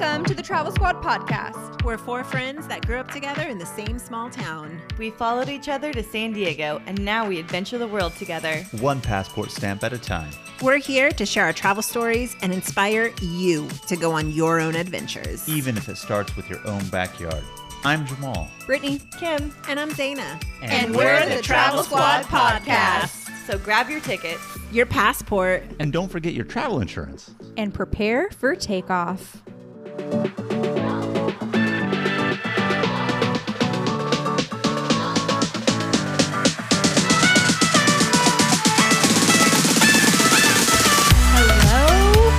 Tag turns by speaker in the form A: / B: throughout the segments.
A: Welcome to the Travel Squad podcast.
B: We're four friends that grew up together in the same small town.
C: We followed each other to San Diego, and now we adventure the world together.
D: One passport stamp at a time.
B: We're here to share our travel stories and inspire you to go on your own adventures.
D: Even if it starts with your own backyard. I'm Jamal.
A: Brittany,
B: Kim, and I'm Zaina.
A: And we're the Travel Squad podcast.
C: So grab your ticket,
B: Your passport.
D: And don't forget your travel insurance.
A: and prepare for takeoff. Hello,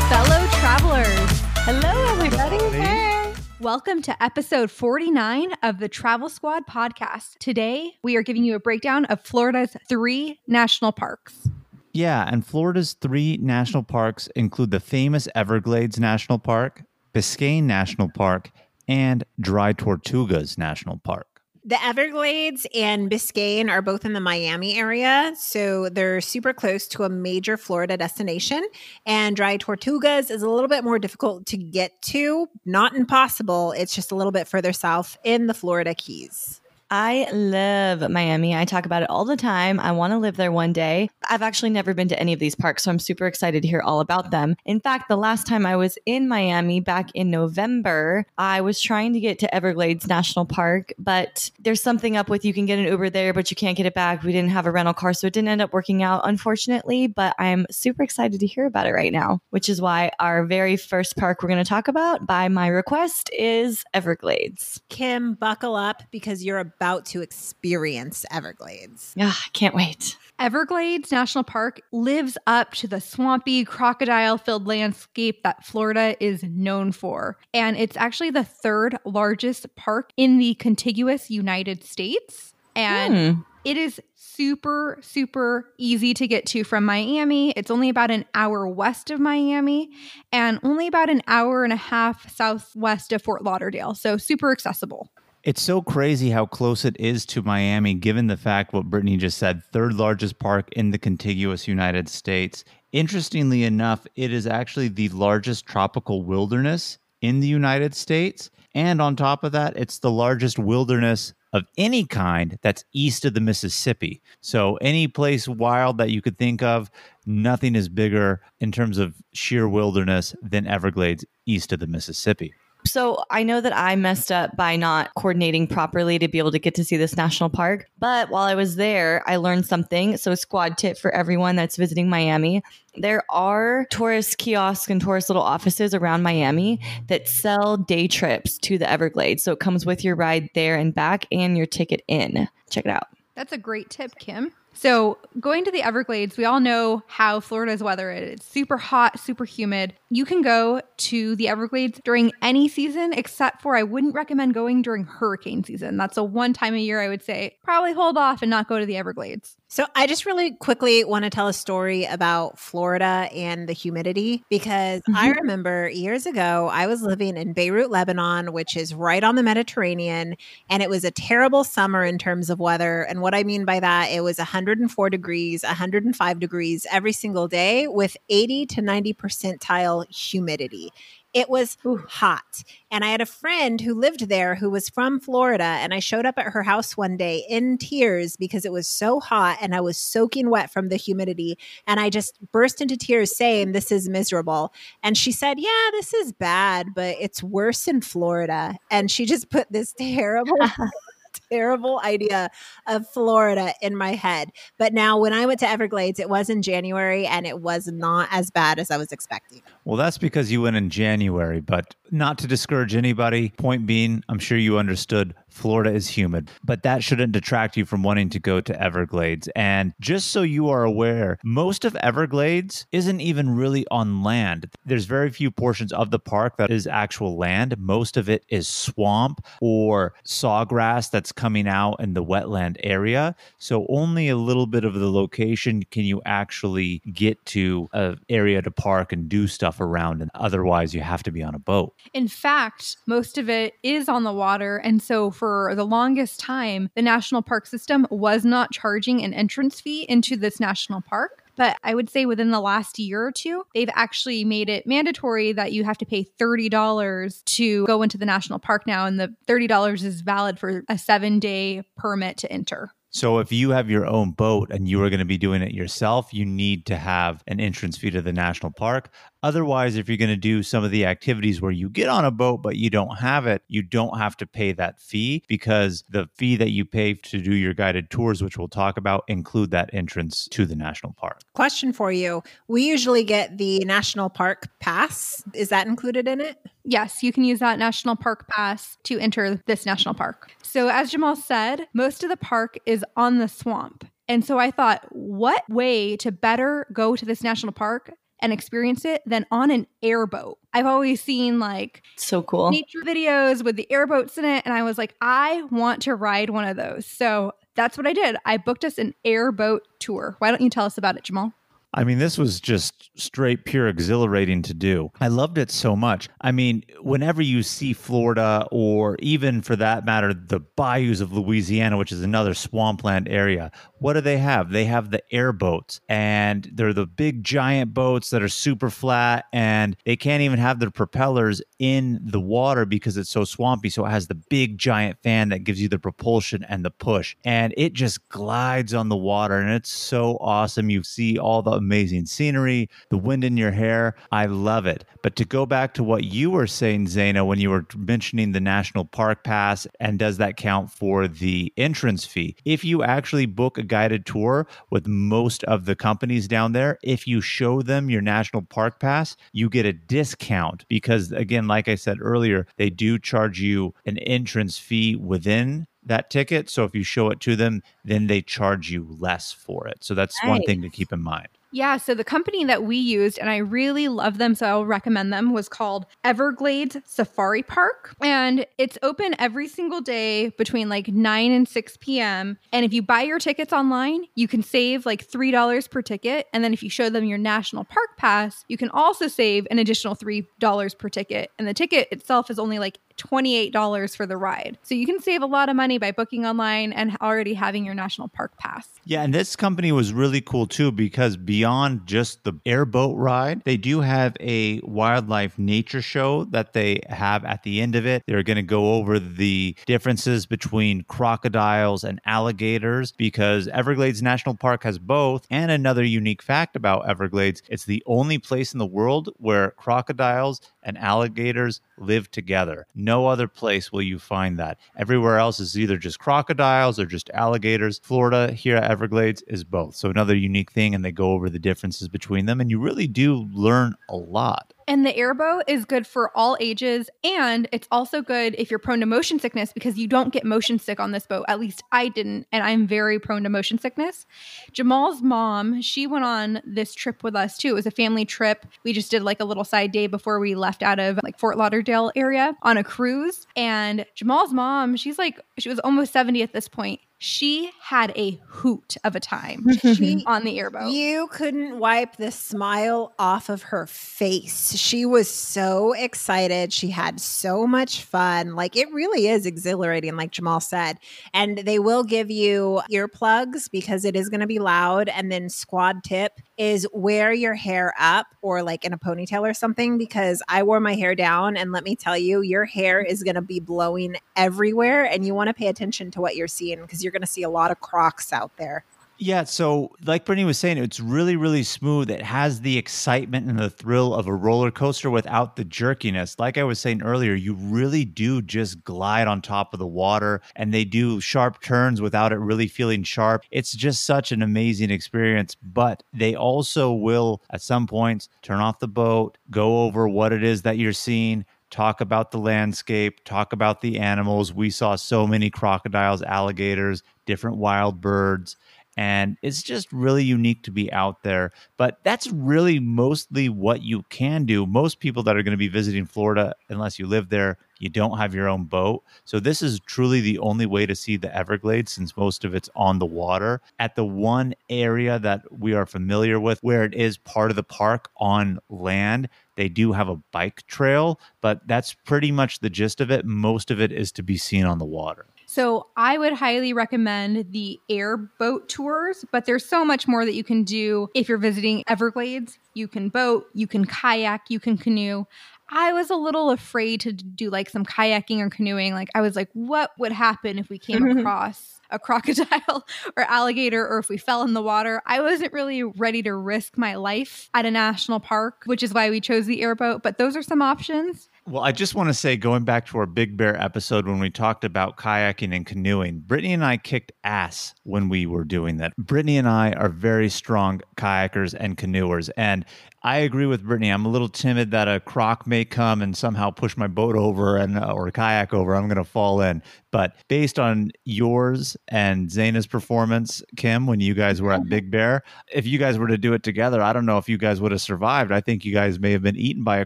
A: fellow travelers.
C: Hello, everybody.
A: Hey. Welcome to episode 49 of the Travel Squad podcast. Today, we are giving you a breakdown of Florida's three national parks.
D: Yeah, and Florida's three national parks include the famous Everglades National Park, Biscayne National Park, and Dry Tortugas National Park.
B: The Everglades and Biscayne are both in the Miami area, so they're super close to a major Florida destination. And Dry Tortugas is a little bit more difficult to get to, not impossible. It's just a little bit further south in the Florida Keys.
C: I love Miami. I talk about it all the time. I want to live there one day. I've actually never been to any of these parks, so I'm super excited to hear all about them. In fact, the last time I was in Miami back in November, I was trying to get to Everglades National Park, but there's something up with you can get an Uber there, but you can't get it back. We didn't have a rental car, so it didn't end up working out, unfortunately. But I'm super excited to hear about it right now, which is why our very first park we're going to talk about by my request is Everglades.
B: Kim, buckle up because you're about to experience Everglades.
C: Yeah, I can't wait.
A: Everglades National Park lives up to the swampy, crocodile filled landscape that Florida is known for. And it's actually the third largest park in the contiguous United States. And
C: Hmm.
A: it is super, super easy to get to from Miami. It's only about an hour west of Miami and only about an hour and a half southwest of Fort Lauderdale. So super accessible.
D: It's so crazy how close it is to Miami, given the fact what Brittany just said third largest park in the contiguous United States. Interestingly enough, it is actually the largest tropical wilderness in the United States. And on top of that, it's the largest wilderness of any kind that's east of the Mississippi. So, any place wild that you could think of, nothing is bigger in terms of sheer wilderness than Everglades east of the Mississippi.
C: So I know that I messed up by not coordinating properly to be able to get to see this national park. But while I was there, I learned something. So, squad tip for everyone that's visiting Miami there are tourist kiosks and tourist little offices around Miami that sell day trips to the Everglades. So, it comes with your ride there and back and your ticket in. Check it out.
A: That's a great tip, Kim. So, going to the Everglades, we all know how Florida's weather is. It's super hot, super humid. You can go to the Everglades during any season, except for I wouldn't recommend going during hurricane season. That's a one time a year I would say probably hold off and not go to the Everglades.
B: So, I just really quickly want to tell a story about Florida and the humidity because I mm-hmm. remember years ago I was living in Beirut, Lebanon, which is right on the Mediterranean, and it was a terrible summer in terms of weather. And what I mean by that, it was 104 degrees, 105 degrees every single day with 80 to 90 percentile humidity. It was hot. And I had a friend who lived there who was from Florida. And I showed up at her house one day in tears because it was so hot and I was soaking wet from the humidity. And I just burst into tears saying, This is miserable. And she said, Yeah, this is bad, but it's worse in Florida. And she just put this terrible terrible idea of Florida in my head. But now, when I went to Everglades, it was in January and it was not as bad as I was expecting.
D: Well, that's because you went in January, but not to discourage anybody. Point being, I'm sure you understood Florida is humid, but that shouldn't detract you from wanting to go to Everglades. And just so you are aware, most of Everglades isn't even really on land. There's very few portions of the park that is actual land. Most of it is swamp or sawgrass that's coming out in the wetland area. So only a little bit of the location can you actually get to an area to park and do stuff around. And otherwise, you have to be on a boat.
A: In fact, most of it is on the water. And so for the longest time, the national park system was not charging an entrance fee into this national park. But I would say within the last year or two, they've actually made it mandatory that you have to pay $30 to go into the national park now. And the $30 is valid for a seven day permit to enter.
D: So if you have your own boat and you are going to be doing it yourself, you need to have an entrance fee to the national park. Otherwise, if you're going to do some of the activities where you get on a boat but you don't have it, you don't have to pay that fee because the fee that you pay to do your guided tours, which we'll talk about, include that entrance to the national park.
B: Question for you. We usually get the national park pass. Is that included in it?
A: Yes, you can use that national park pass to enter this national park. So, as Jamal said, most of the park is on the swamp. And so I thought, what way to better go to this national park and experience it than on an airboat. I've always seen like
C: so cool
A: nature videos with the airboats in it. And I was like, I want to ride one of those. So that's what I did. I booked us an airboat tour. Why don't you tell us about it, Jamal?
D: I mean, this was just straight pure exhilarating to do. I loved it so much. I mean, whenever you see Florida, or even for that matter, the bayous of Louisiana, which is another swampland area, what do they have? They have the airboats, and they're the big giant boats that are super flat, and they can't even have their propellers in the water because it's so swampy. So it has the big giant fan that gives you the propulsion and the push, and it just glides on the water, and it's so awesome. You see all the amazing scenery, the wind in your hair. I love it. But to go back to what you were saying, Zaina, when you were mentioning the National Park Pass, and does that count for the entrance fee? If you actually book a guided tour with most of the companies down there, if you show them your National Park Pass, you get a discount because, again, like I said earlier, they do charge you an entrance fee within that ticket. So if you show it to them, then they charge you less for it. So that's nice. one thing to keep in mind.
A: Yeah, so the company that we used, and I really love them, so I'll recommend them, was called Everglades Safari Park. And it's open every single day between like 9 and 6 p.m. And if you buy your tickets online, you can save like $3 per ticket. And then if you show them your National Park Pass, you can also save an additional $3 per ticket. And the ticket itself is only like $28 for the ride. So you can save a lot of money by booking online and already having your national park pass.
D: Yeah, and this company was really cool too because beyond just the airboat ride, they do have a wildlife nature show that they have at the end of it. They're going to go over the differences between crocodiles and alligators because Everglades National Park has both. And another unique fact about Everglades, it's the only place in the world where crocodiles and alligators live together. No other place will you find that. Everywhere else is either just crocodiles or just alligators. Florida, here at Everglades, is both. So, another unique thing, and they go over the differences between them, and you really do learn a lot.
A: And the airboat is good for all ages. And it's also good if you're prone to motion sickness because you don't get motion sick on this boat. At least I didn't. And I'm very prone to motion sickness. Jamal's mom, she went on this trip with us too. It was a family trip. We just did like a little side day before we left out of like Fort Lauderdale area on a cruise. And Jamal's mom, she's like, she was almost 70 at this point She had a hoot of a time
B: She-
A: on the airboat.
B: You couldn't wipe the smile off of her face. She was so excited. She had so much fun. Like it really is exhilarating, like Jamal said. And they will give you earplugs because it is going to be loud. And then squad tip is wear your hair up or like in a ponytail or something because I wore my hair down. And let me tell you, your hair is going to be blowing everywhere. And you want to pay attention to what you're seeing because you're going to see a lot of crocs out there.
D: Yeah, so like Brittany was saying, it's really, really smooth. It has the excitement and the thrill of a roller coaster without the jerkiness. Like I was saying earlier, you really do just glide on top of the water and they do sharp turns without it really feeling sharp. It's just such an amazing experience. But they also will, at some points, turn off the boat, go over what it is that you're seeing, talk about the landscape, talk about the animals. We saw so many crocodiles, alligators, different wild birds and it's just really unique to be out there. But that's really mostly what you can do. Most people that are going to be visiting Florida, unless you live there, you don't have your own boat. So this is truly the only way to see the Everglades since most of it's on the water. At the one area that we are familiar with where it is part of the park on land, they do have a bike trail, but that's pretty much the gist of it. Most of it is to be seen on the water.
A: So I would highly recommend the airboat tours, but there's so much more that you can do if you're visiting Everglades. You can boat, you can kayak, you can canoe. I was a little afraid to do like some kayaking or canoeing. Like I was like, what would happen if we came across a crocodile or alligator or if we fell in the water? I wasn't really ready to risk my life at a national park, which is why we chose the airboat. But those are some options.
D: Well, I just want to say, going back to our Big Bear episode when we talked about kayaking and canoeing, Brittany and I kicked ass when we were doing that. Brittany and I are very strong kayakers and canoers. And I agree with Brittany. I'm a little timid that a croc may come and somehow push my boat over and uh, or kayak over. I'm going to fall in. But based on yours and Zaina's performance, Kim, when you guys were at Big Bear, if you guys were to do it together, I don't know if you guys would have survived. I think you guys may have been eaten by a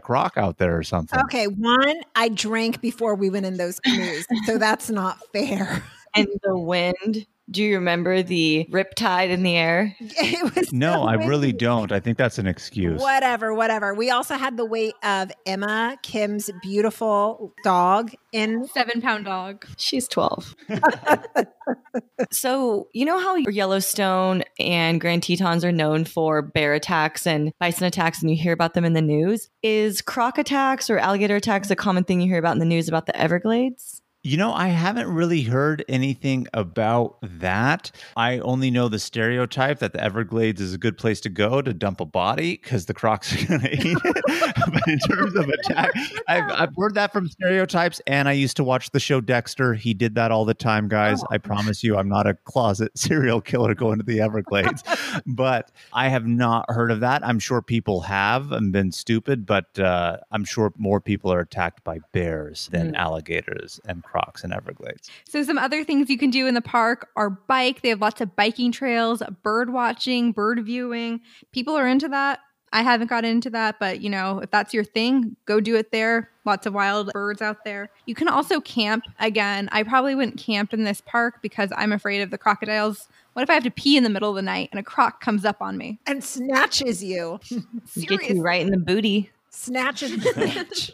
D: croc out there or something.
B: Okay, one, I drank before we went in those canoes, so that's not fair.
C: And the wind. Do you remember the riptide in the air?
B: It was
D: No,
B: so
D: I really don't. I think that's an excuse.
B: Whatever, whatever. We also had the weight of Emma, Kim's beautiful dog, in.
A: Seven pound dog.
C: She's 12. so, you know how Yellowstone and Grand Tetons are known for bear attacks and bison attacks, and you hear about them in the news? Is croc attacks or alligator attacks a common thing you hear about in the news about the Everglades?
D: You know, I haven't really heard anything about that. I only know the stereotype that the Everglades is a good place to go to dump a body because the crocs are going to eat it. but in terms of attack, I've, I've heard that from stereotypes. And I used to watch the show Dexter. He did that all the time, guys. I promise you, I'm not a closet serial killer going to the Everglades. but I have not heard of that. I'm sure people have and been stupid, but uh, I'm sure more people are attacked by bears than alligators and crocs in Everglades.
A: So some other things you can do in the park are bike. They have lots of biking trails, bird watching, bird viewing. People are into that. I haven't got into that, but you know, if that's your thing, go do it there. Lots of wild birds out there. You can also camp. Again, I probably wouldn't camp in this park because I'm afraid of the crocodiles. What if I have to pee in the middle of the night and a croc comes up on me?
B: And snatches you.
C: Get you right in the booty.
B: Snatches and snatch.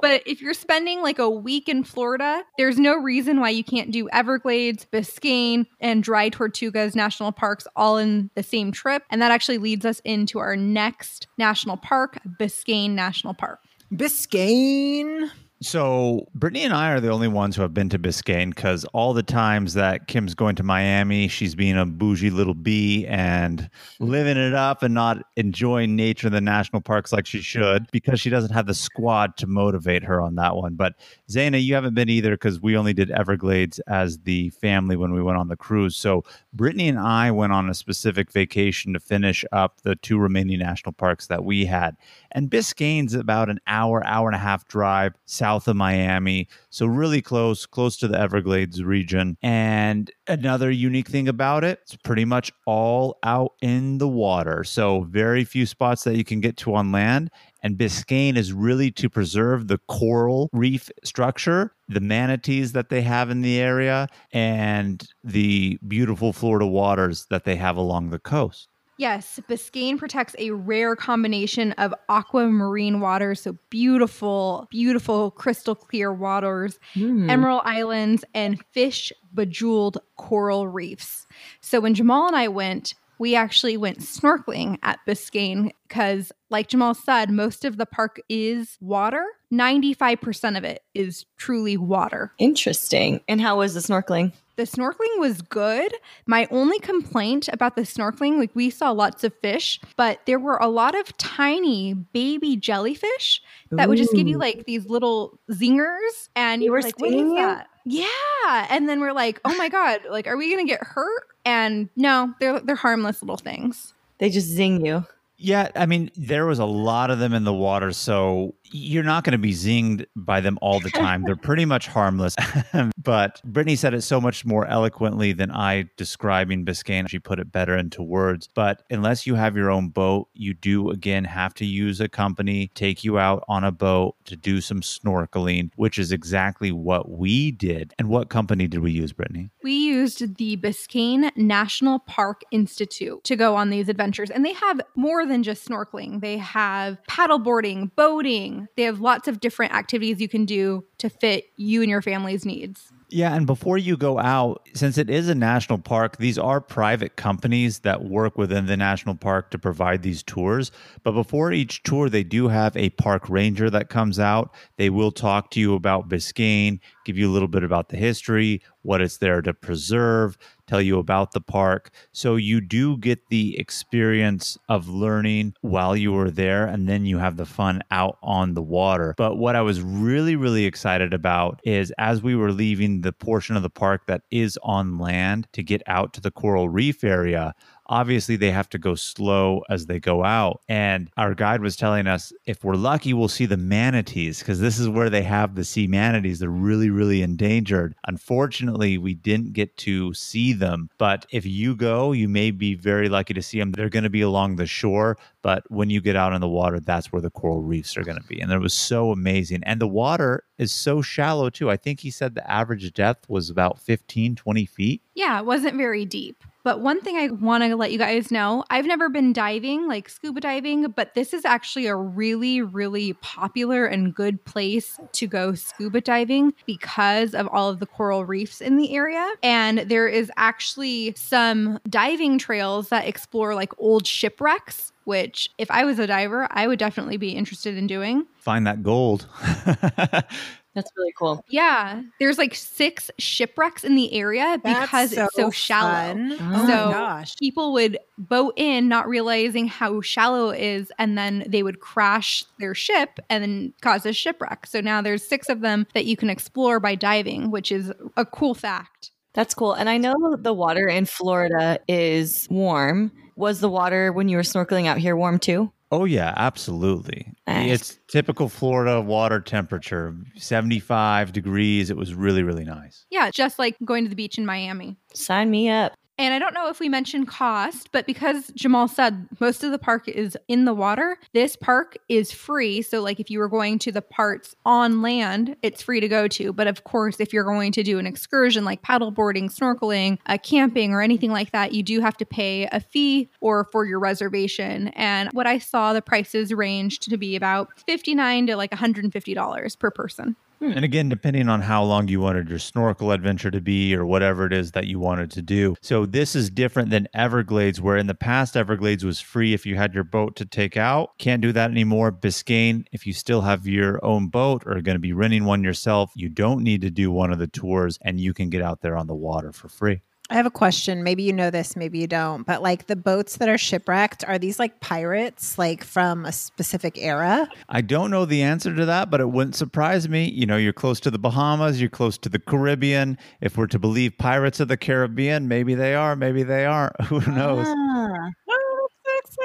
A: But if you're spending like a week in Florida, there's no reason why you can't do Everglades, Biscayne, and Dry Tortugas national parks all in the same trip. And that actually leads us into our next national park, Biscayne National Park.
B: Biscayne.
D: So Brittany and I are the only ones who have been to Biscayne because all the times that Kim's going to Miami, she's being a bougie little bee and living it up and not enjoying nature in the national parks like she should because she doesn't have the squad to motivate her on that one. But Zaina, you haven't been either because we only did Everglades as the family when we went on the cruise. So Brittany and I went on a specific vacation to finish up the two remaining national parks that we had. And Biscayne's about an hour, hour and a half drive south south of Miami. So really close, close to the Everglades region. And another unique thing about it, it's pretty much all out in the water. So very few spots that you can get to on land. And Biscayne is really to preserve the coral reef structure, the manatees that they have in the area, and the beautiful Florida waters that they have along the coast.
A: Yes, Biscayne protects a rare combination of aquamarine waters, so beautiful, beautiful crystal clear waters,
C: Hmm.
A: emerald islands, and fish bejeweled coral reefs. So when Jamal and I went, we actually went snorkeling at Biscayne because, like Jamal said, most of the park is water. 95% of it is truly water.
C: Interesting. And how was the snorkeling?
A: The snorkeling was good. My only complaint about the snorkeling, like we saw lots of fish, but there were a lot of tiny baby jellyfish that would just give you like these little zingers, and
C: They
A: you were
C: were
A: like, "What is
C: stinging you?
A: that?" Yeah, and then we're like, "Oh my god! Like, are we gonna get hurt?" And no, they're they're harmless little things.
C: They just zing you.
D: Yeah, I mean, there was a lot of them in the water, so you're not going to be zinged by them all the time. They're pretty much harmless. but Brittany said it so much more eloquently than I describing Biscayne. She put it better into words. But unless you have your own boat, you do again have to use a company, take you out on a boat to do some snorkeling, which is exactly what we did. And what company did we use, Brittany?
A: We used the Biscayne National Park Institute to go on these adventures. And they have more than just snorkeling, they have paddleboarding, boating. They have lots of different activities you can do to fit you and your family's needs.
D: Yeah, and before you go out, since it is a national park, these are private companies that work within the national park to provide these tours. But before each tour, they do have a park ranger that comes out. They will talk to you about Biscayne, give you a little bit about the history, what it's there to preserve, tell you about the park. So you do get the experience of learning while you were there, and then you have the fun out on the water. But what I was really, really excited about is as we were leaving the portion of the park that is on land to get out to the coral reef area, obviously they have to go slow as they go out. And our guide was telling us if we're lucky, we'll see the manatees because this is where they have the sea manatees. They're really, really endangered. Unfortunately, we didn't get to see them. But if you go, you may be very lucky to see them. They're going to be along the shore. But when you get out in the water, that's where the coral reefs are going to be. And it was so amazing. And the water is so shallow, too. I think he said the average depth was about 15, 20 feet.
A: Yeah, it wasn't very deep. But one thing I want to let you guys know I've never been diving, like scuba diving, but this is actually a really, really popular and good place to go scuba diving because of all of the coral reefs in the area. And there is actually some diving trails that explore like old shipwrecks. Which, if I was a diver, I would definitely be interested in doing.
D: Find that gold.
C: That's really cool.
A: Yeah, there's like six shipwrecks in the area because it's so shallow.
B: fun.
C: Oh
B: Oh
A: so
B: my gosh.
A: people would boat in not realizing how shallow it is and then they would crash their ship and then cause a shipwreck so now there's six of them that you can explore by diving which is a cool fact
C: That's cool. And I know the water in Florida is warm. Was the water when you were snorkeling out here warm too?
D: Oh yeah, absolutely.
C: Nice.
D: It's typical Florida water temperature, 75 degrees. It was really really nice.
A: yeah just like going to the beach in miami
C: Sign me up.
A: And I don't know if we mentioned cost, but because Jamal said most of the park is in the water, this park is free. So, like, if you were going to the parts on land, it's free to go to. But of course, if you're going to do an excursion like paddleboarding, snorkeling, uh, camping, or anything like that, you do have to pay a fee or for your reservation. And what I saw, the prices ranged to be about 59 to like $150 per person. Hmm.
D: And again, depending on how long you wanted your snorkel adventure to be or whatever it is that you wanted to do. So this is different than Everglades, where in the past Everglades was free if you had your boat to take out. Can't do that anymore. Biscayne, if you still have your own boat or are going to be renting one yourself, you don't need to do one of the tours and you can get out there on the water for free.
B: I have a question. Maybe you know this, maybe you don't. But like the boats that are shipwrecked, are these like pirates, like from a specific era?
D: I don't know the answer to that, but it wouldn't surprise me. You know, you're close to the Bahamas, you're close to the Caribbean. If we're to believe Pirates of the Caribbean, maybe they are, maybe they aren't. Who knows?
C: Ah.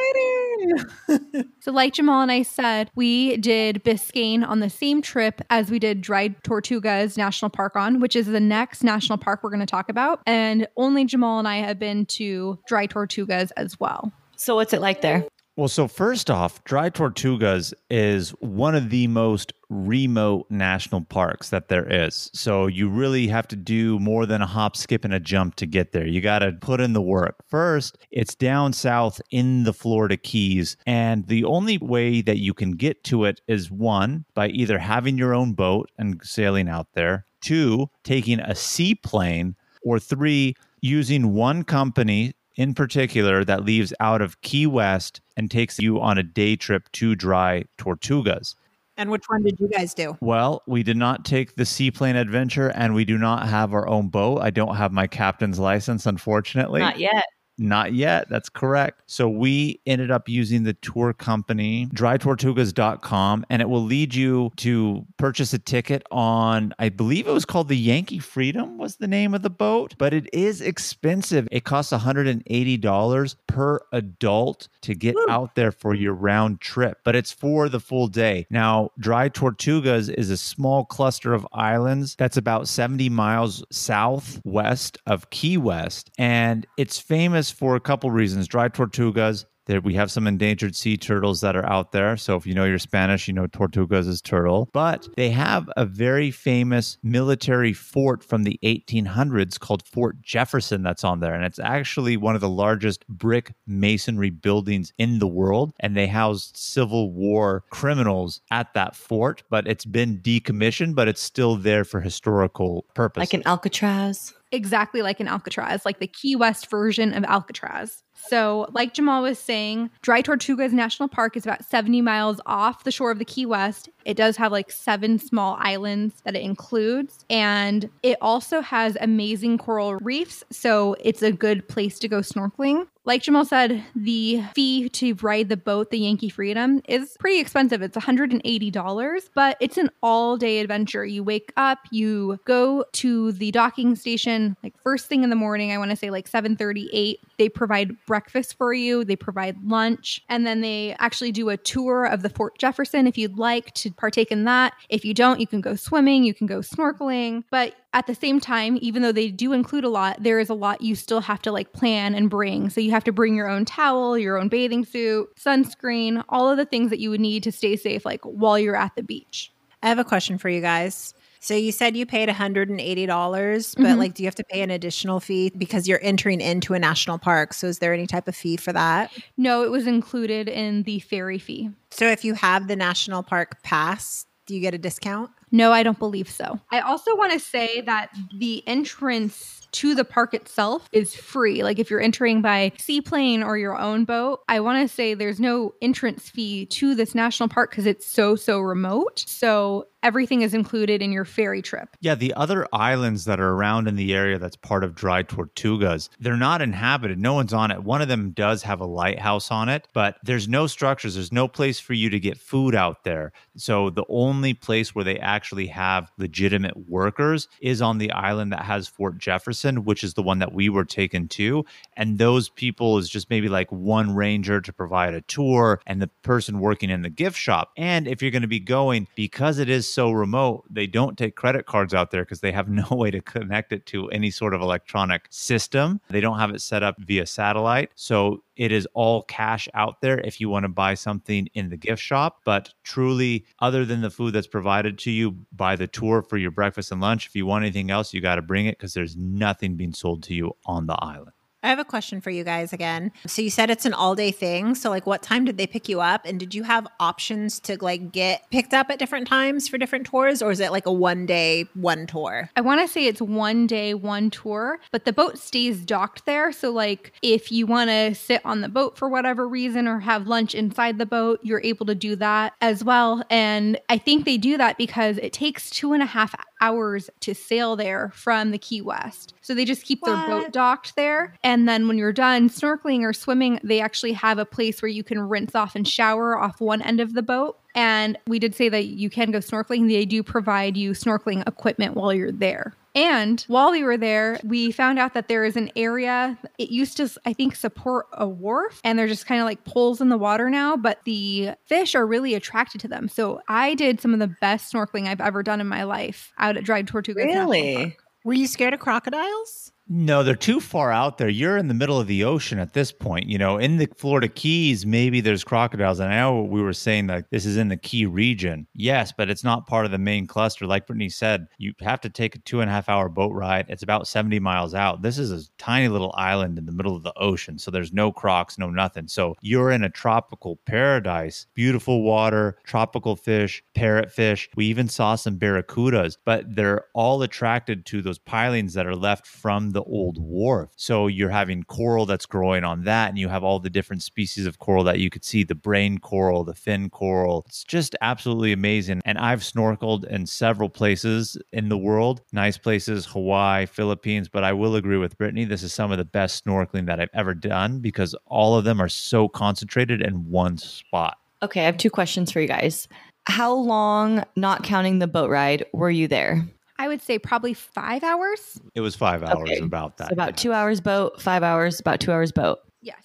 B: That's so exciting.
A: So, like Jamal and I said, we did Biscayne on the same trip as we did Dry Tortugas National Park on, which is the next national park we're going to talk about. And only Jamal and I have been to Dry Tortugas as well.
C: So what's it like there?
D: Well, so first off, Dry Tortugas is one of the most remote national parks that there is. So you really have to do more than a hop, skip, and a jump to get there. You got to put in the work. First, it's down south in the Florida Keys. And the only way that you can get to it is one, by either having your own boat and sailing out there, two, taking a seaplane, or three, using one company in particular that leaves out of Key West and takes you on a day trip to dry Tortugas.
B: and which one did you guys do?
D: Well, we did not take the seaplane adventure and we do not have our own boat. I don't have my captain's license, unfortunately.
C: Not yet.
D: Not yet. That's correct. So we ended up using the tour company, drytortugas.com, and it will lead you to purchase a ticket on, I believe it was called the Yankee Freedom, was the name of the boat, but it is expensive. It costs $180 per adult to get out there for your round trip, but it's for the full day. Now, Dry Tortugas is a small cluster of islands that's about 70 miles southwest of Key West, and it's famous for a couple reasons. Dry Tortugas, we have some endangered sea turtles that are out there. So if you know your Spanish, you know tortugas is turtle. But they have a very famous military fort from the 1800s called Fort Jefferson that's on there. And it's actually one of the largest brick masonry buildings in the world. And they housed Civil War criminals at that fort, but it's been decommissioned, but it's still there for historical purposes.
C: Like an Alcatraz.
A: Exactly like an Alcatraz, like the Key West version of Alcatraz. So, like Jamal was saying, Dry Tortugas National Park is about 70 miles off the shore of the Key West. It does have like seven small islands that it includes, and it also has amazing coral reefs. So, it's a good place to go snorkeling. Like Jamal said, the fee to ride the boat, the Yankee Freedom, is pretty expensive. It's $180, but it's an all day adventure. You wake up, you go to the docking station like first thing in the morning. I want to say like 7 38. They provide breakfast for you, they provide lunch, and then they actually do a tour of the Fort Jefferson if you'd like to partake in that. If you don't, you can go swimming, you can go snorkeling. But at the same time, even though they do include a lot, there is a lot you still have to like plan and bring. So you have to bring your own towel, your own bathing suit, sunscreen, all of the things that you would need to stay safe, like while you're at the beach.
B: I have a question for you guys. So you said you paid $180, but
A: Mhm.
B: like do you have to pay an additional fee because you're entering into a national park? So is there any type of fee for that?
A: No, it was included in the ferry fee.
B: So if you have the national park pass, do you get a discount?
A: No, I don't believe so. I also want to say that the entrance to the park itself is free. Like if you're entering by seaplane or your own boat, I want to say there's no entrance fee to this national park because it's so, so remote. So everything is included in your ferry trip.
D: Yeah, the other islands that are around in the area that's part of Dry Tortugas, they're not inhabited. No one's on it. One of them does have a lighthouse on it, but there's no structures. There's no place for you to get food out there. So the only place where they actually have legitimate workers is on the island that has Fort Jefferson, which is the one that we were taken to. And those people is just maybe like one ranger to provide a tour and the person working in the gift shop. And if you're going to be going, because it is so remote, they don't take credit cards out there because they have no way to connect it to any sort of electronic system. They don't have it set up via satellite. So it is all cash out there if you want to buy something in the gift shop. But truly, other than the food that's provided to you by the tour for your breakfast and lunch, if you want anything else, you got to bring it because there's nothing being sold to you on the island.
B: I have a question for you guys again. So you said it's an all day thing. So like what time did they pick you up and did you have options to like get picked up at different times for different tours or is it like a one day one tour?
A: I want to say it's one day, one tour, but the boat stays docked there. So, like, if you want to sit on the boat for whatever reason or have lunch inside the boat, you're able to do that as well. And I think they do that because it takes two and a half hours to sail there from the Key West. So, they just keep their boat docked there. And then when you're done snorkeling or swimming, they actually have a place where you can rinse off and shower off one end of the boat. And we did say that you can go snorkeling. They do provide you snorkeling equipment while you're there. And while we were there, we found out that there is an area, it used to, I think, support a wharf, and they're just kind of like poles in the water now, but the fish are really attracted to them. So I did some of the best snorkeling I've ever done in my life out at Dry Tortugas.
C: Really?
B: Were you scared of crocodiles?
D: No, they're too far out there. You're in the middle of the ocean at this point. You know, in the Florida Keys, maybe there's crocodiles. And I know we were saying that this is in the Key region. Yes, but it's not part of the main cluster. Like Brittany said, you have to take a two and a half hour boat ride. It's about 70 miles out. This is a tiny little island in the middle of the ocean. So there's no crocs, no nothing. So you're in a tropical paradise, beautiful water, tropical fish, parrotfish. We even saw some barracudas, but they're all attracted to those pilings that are left from the old wharf. So you're having coral that's growing on that, and you have all the different species of coral that you could see the brain coral, the fin coral. It's just absolutely amazing. And I've snorkeled in several places in the world, nice places, Hawaii, Philippines, but I will agree with Brittany. This is some of the best snorkeling that I've ever done because all of them are so concentrated in one spot.
C: Okay, I have two questions for you guys. How long, not counting the boat ride, were you there?
A: I would say probably five hours.
D: It was five hours
C: Okay.
D: about that.
C: So about two hours boat, five hours, about two hours boat.
A: Yes.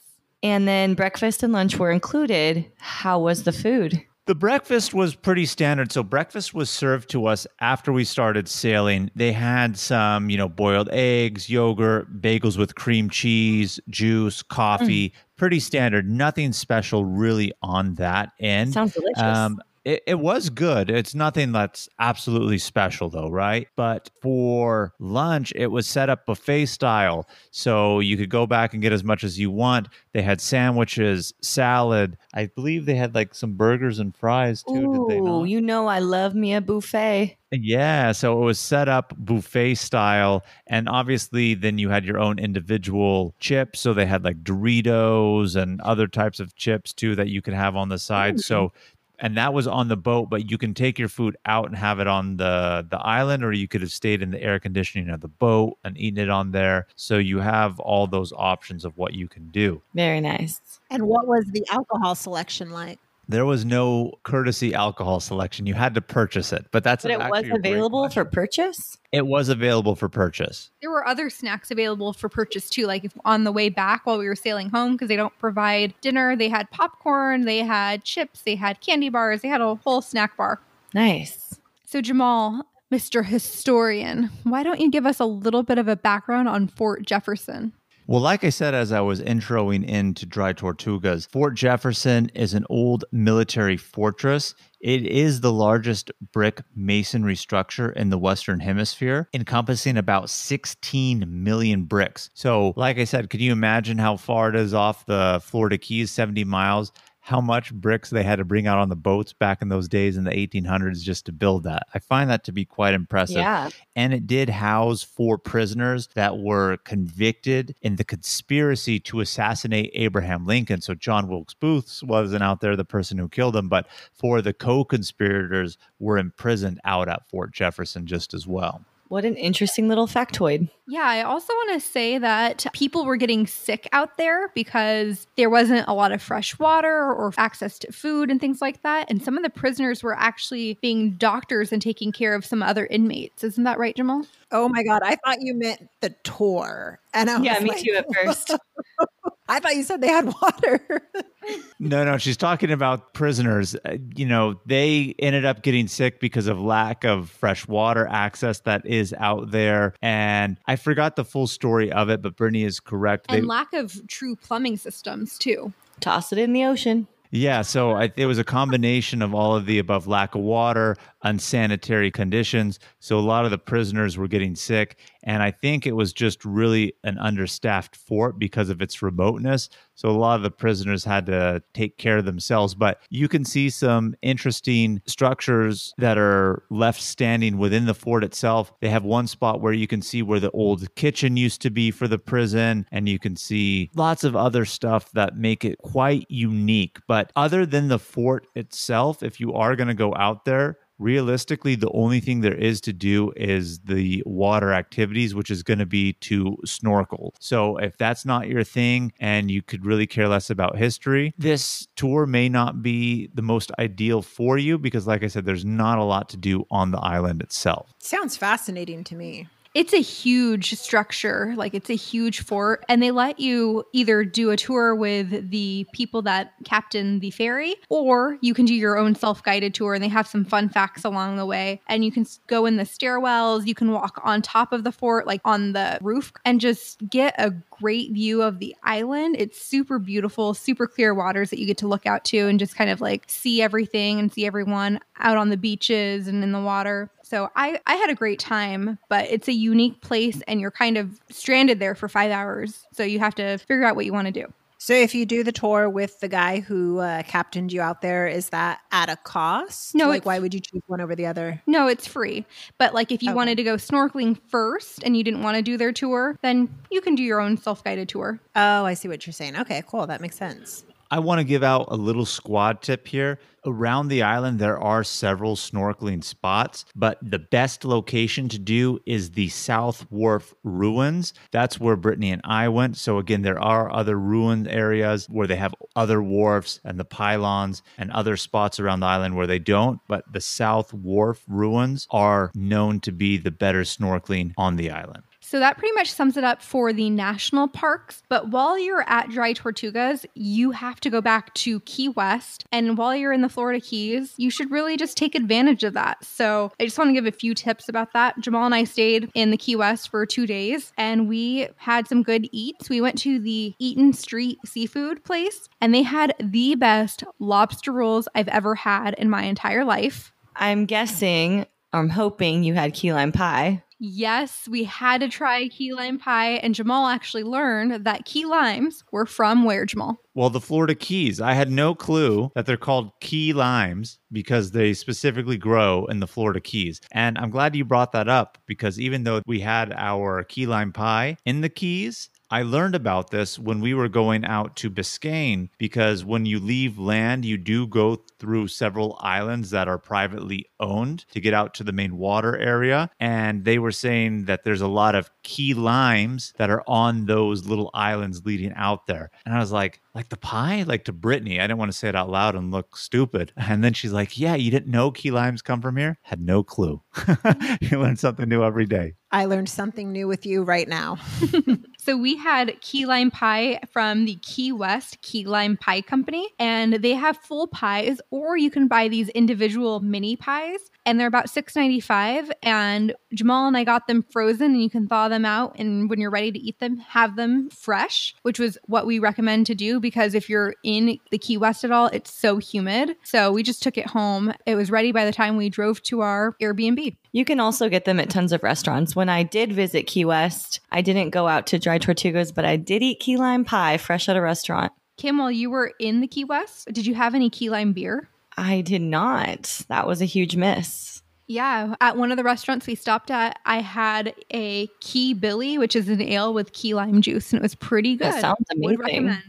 C: And then breakfast and lunch were included. How was the food?
D: The breakfast was pretty standard. So breakfast was served to us after we started sailing. They had some, you know, boiled eggs, yogurt, bagels with cream cheese, juice, coffee. Pretty standard. Nothing special really on that end.
C: Sounds delicious.
D: Um, it, it was good. It's nothing that's absolutely special, though, right? But for lunch, it was set up buffet style. So you could go back and get as much as you want. They had sandwiches, salad. I believe they had like some burgers and fries too, did they
C: Ooh,
D: not?
C: you know I love me a buffet.
D: Yeah, so it was set up buffet style. And obviously, then you had your own individual chips. So they had like Doritos and other types of chips too that you could have on the side. So, and that was on the boat, but you can take your food out and have it on the, the island, or you could have stayed in the air conditioning of the boat and eaten it on there. So you have all those options of what you can do.
C: Very nice.
B: And what was the alcohol selection like?
D: There was no courtesy alcohol selection. You had to purchase it, but that's
C: But it was
D: actually a great
C: available for purchase?
D: It was available for purchase.
A: There were other snacks available for purchase too, like if on the way back while we were sailing home, because they don't provide dinner. They had popcorn, they had chips, they had candy bars, they had a whole snack bar.
C: Nice.
A: So, Jamal, Mr. Historian, why don't you give us a little bit of a background on Fort Jefferson?
D: Well, like I said, as I was introing into Dry Tortugas, Fort Jefferson is an old military fortress. It is the largest brick masonry structure in the Western Hemisphere, encompassing about 16 million bricks. So, like I said, can you imagine how far it is off the Florida Keys, 70 miles? How much bricks they had to bring out on the boats back in those days in the 1800s just to build that. I find that to be quite impressive
C: Yeah.
D: and it did house four prisoners that were convicted in the conspiracy to assassinate Abraham Lincoln. So John Wilkes Booth wasn't out there, the person who killed him, but four of the co-conspirators were imprisoned out at Fort Jefferson just as well.
C: What an interesting little factoid.
A: Yeah, I also want to say that people were getting sick out there because there wasn't a lot of fresh water or access to food and things like that. And some of the prisoners were actually being doctors and taking care of some other inmates. Isn't that right, Jamal?
B: Oh my God. I thought you meant the tour. And I
C: Yeah,
B: was
C: me
B: like-
C: too at first.
B: I thought you said they had water.
D: No, no, she's talking about prisoners. Uh, You know, they ended up getting sick because of lack of fresh water access that is out there. And I forgot the full story of it, but Brittany is correct.
A: And lack of true plumbing systems, too.
C: Toss it in the ocean.
D: Yeah, so I, it was a combination of all of the above lack of water, unsanitary conditions. So a lot of the prisoners were getting sick. And I think it was just really an understaffed fort because of its remoteness. So a lot of the prisoners had to take care of themselves. But you can see some interesting structures that are left standing within the fort itself. They have one spot where you can see where the old kitchen used to be for the prison, and you can see lots of other stuff that make it quite unique. But other than the fort itself, if you are going to go out there, realistically the only thing there is to do is the water activities which is going to be to snorkel so if that's not your thing and you could really care less about history this tour may not be the most ideal for you because like i said there's not a lot to do on the island itself
B: Sounds fascinating to me.
A: It's a huge structure, like it's a huge fort, and they let you either do a tour with the people that captain the ferry, or you can do your own self guided tour. And they have some fun facts along the way. And you can go in the stairwells, you can walk on top of the fort, like on the roof, and just get a great view of the island. It's super beautiful, super clear waters that you get to look out to and just kind of like see everything and see everyone out on the beaches and in the water. So I, I had a great time, but it's a unique place and you're kind of stranded there for five hours. So you have to figure out what you want to do.
B: So if you do the tour with the guy who uh, captained you out there, is that at a cost?
A: No,
B: like why would you choose one over the other?
A: No, it's free. But like if you
B: Okay.
A: wanted to go snorkeling first and you didn't want to do their tour, then you can do your own self guided tour.
B: Oh, I see what you're saying. Okay, cool. That makes sense.
D: I want to give out a little squad tip here. Around the island, there are several snorkeling spots, but the best location to do is the South Wharf Ruins. That's where Brittany and I went. So, again, there are other ruined areas where they have other wharfs and the pylons and other spots around the island where they don't. But the South Wharf Ruins are known to be the better snorkeling on the island.
A: So that pretty much sums it up for the national parks. But while you're at Dry Tortugas, you have to go back to Key West. And while you're in the Florida Keys, you should really just take advantage of that. So I just want to give a few tips about that. Jamal and I stayed in the Key West for two days and we had some good eats. We went to the Eaton Street seafood place and they had the best lobster rolls I've ever had in my entire life.
C: I'm guessing, I'm hoping you had key lime pie.
A: Yes, we had to try key lime pie, and Jamal actually learned that key limes were from where, Jamal?
D: Well, the Florida Keys. I had no clue that they're called key limes because they specifically grow in the Florida Keys. And I'm glad you brought that up because even though we had our key lime pie in the Keys, I learned about this when we were going out to Biscayne because when you leave land, you do go through several islands that are privately owned to get out to the main water area. And they were saying that there's a lot of key limes that are on those little islands leading out there. And I was like, like the pie? Like to Brittany. I didn't want to say it out loud and look stupid. And then she's like, Yeah, you didn't know key limes come from here? Had no clue. you learn something new every day.
B: I learned something new with you right now.
A: So we had key lime pie from the Key West Key Lime Pie Company, and they have full pies, or you can buy these individual mini pies, and they're about six ninety five. And Jamal and I got them frozen, and you can thaw them out, and when you're ready to eat them, have them fresh, which was what we recommend to do because if you're in the Key West at all, it's so humid. So we just took it home. It was ready by the time we drove to our Airbnb.
C: You can also get them at tons of restaurants. When I did visit Key West, I didn't go out to Dry Tortugas, but I did eat key lime pie fresh at a restaurant.
A: Kim, while you were in the Key West, did you have any key lime beer?
C: I did not. That was a huge miss.
A: Yeah, at one of the restaurants we stopped at, I had a Key Billy, which is an ale with key lime juice, and it was pretty good.
C: That sounds
A: Would
C: amazing.
A: recommend.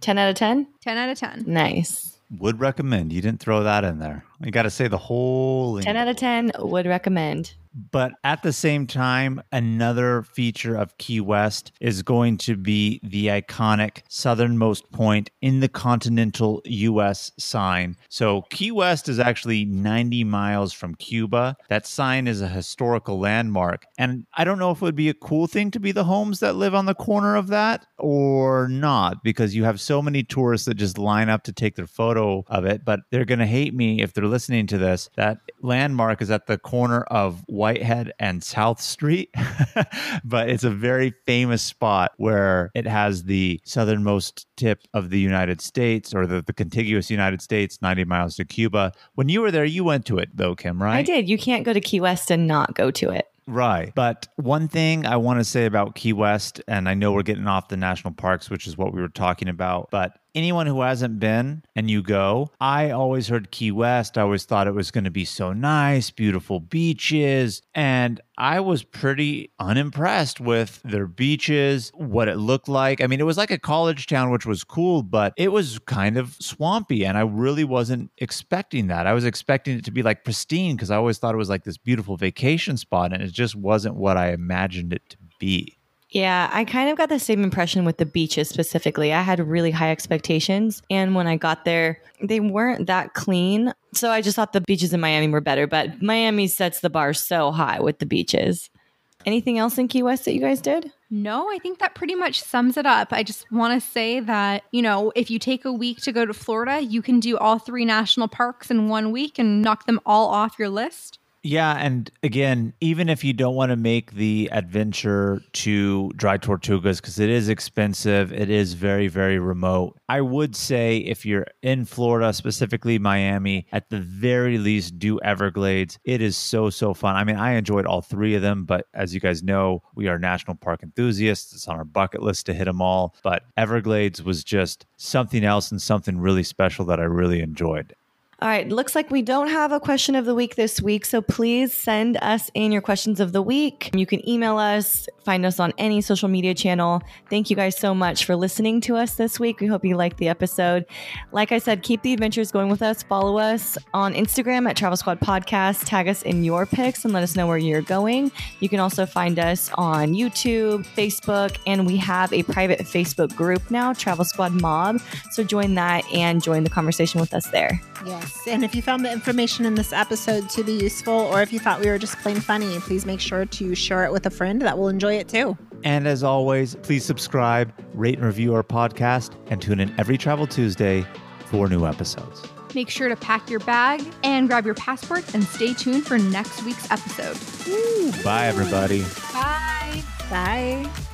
C: 10 out of 10?
A: 10 out of 10.
C: Nice.
D: Would recommend. You didn't throw that in there. You got to say the whole.
C: 10 out of 10 would recommend.
D: But at the same time, another feature of Key West is going to be the iconic southernmost point in the continental U.S. sign. So, Key West is actually 90 miles from Cuba. That sign is a historical landmark. And I don't know if it would be a cool thing to be the homes that live on the corner of that or not, because you have so many tourists that just line up to take their photo of it. But they're going to hate me if they're listening to this. That landmark is at the corner of Whitehead and South Street, but it's a very famous spot where it has the southernmost tip of the United States or the, the contiguous United States, 90 miles to Cuba. When you were there, you went to it though, Kim, right?
C: I did. You can't go to Key West and not go to it.
D: Right. But one thing I want to say about Key West, and I know we're getting off the national parks, which is what we were talking about, but anyone who hasn't been and you go, I always heard Key West. I always thought it was going to be so nice, beautiful beaches. And I was pretty unimpressed with their beaches, what it looked like. I mean, it was like a college town, which was cool, but it was kind of swampy. And I really wasn't expecting that. I was expecting it to be like pristine because I always thought it was like this beautiful vacation spot. And it just wasn't what I imagined it to be.
C: Yeah, I kind of got the same impression with the beaches specifically. I had really high expectations. And when I got there, they weren't that clean. So I just thought the beaches in Miami were better. But Miami sets the bar so high with the beaches. Anything else in Key West that you guys did?
A: No, I think that pretty much sums it up. I just want to say that, you know, if you take a week to go to Florida, you can do all three national parks in one week and knock them all off your list.
D: Yeah, and again, even if you don't want to make the adventure to Dry Tortugas because it is expensive, it is very very remote. I would say if you're in Florida, specifically Miami, at the very least do Everglades. It is so so fun. I mean, I enjoyed all three of them, but as you guys know, we are national park enthusiasts. It's on our bucket list to hit them all, but Everglades was just something else and something really special that I really enjoyed.
C: All right, looks like we don't have a question of the week this week, so please send us in your questions of the week. You can email us, find us on any social media channel. Thank you guys so much for listening to us this week. We hope you liked the episode. Like I said, keep the adventures going with us. Follow us on Instagram at Travel Squad Podcast. Tag us in your pics and let us know where you're going. You can also find us on YouTube, Facebook, and we have a private Facebook group now, Travel Squad Mob. So join that and join the conversation with us there.
B: Yes. And if you found the information in this episode to be useful, or if you thought we were just plain funny, please make sure to share it with a friend that will enjoy it too.
D: And as always, please subscribe, rate and review our podcast, and tune in every Travel Tuesday for new episodes.
A: Make sure to pack your bag and grab your passports and stay tuned for next week's episode.
D: Bye, everybody.
A: Bye.
B: Bye.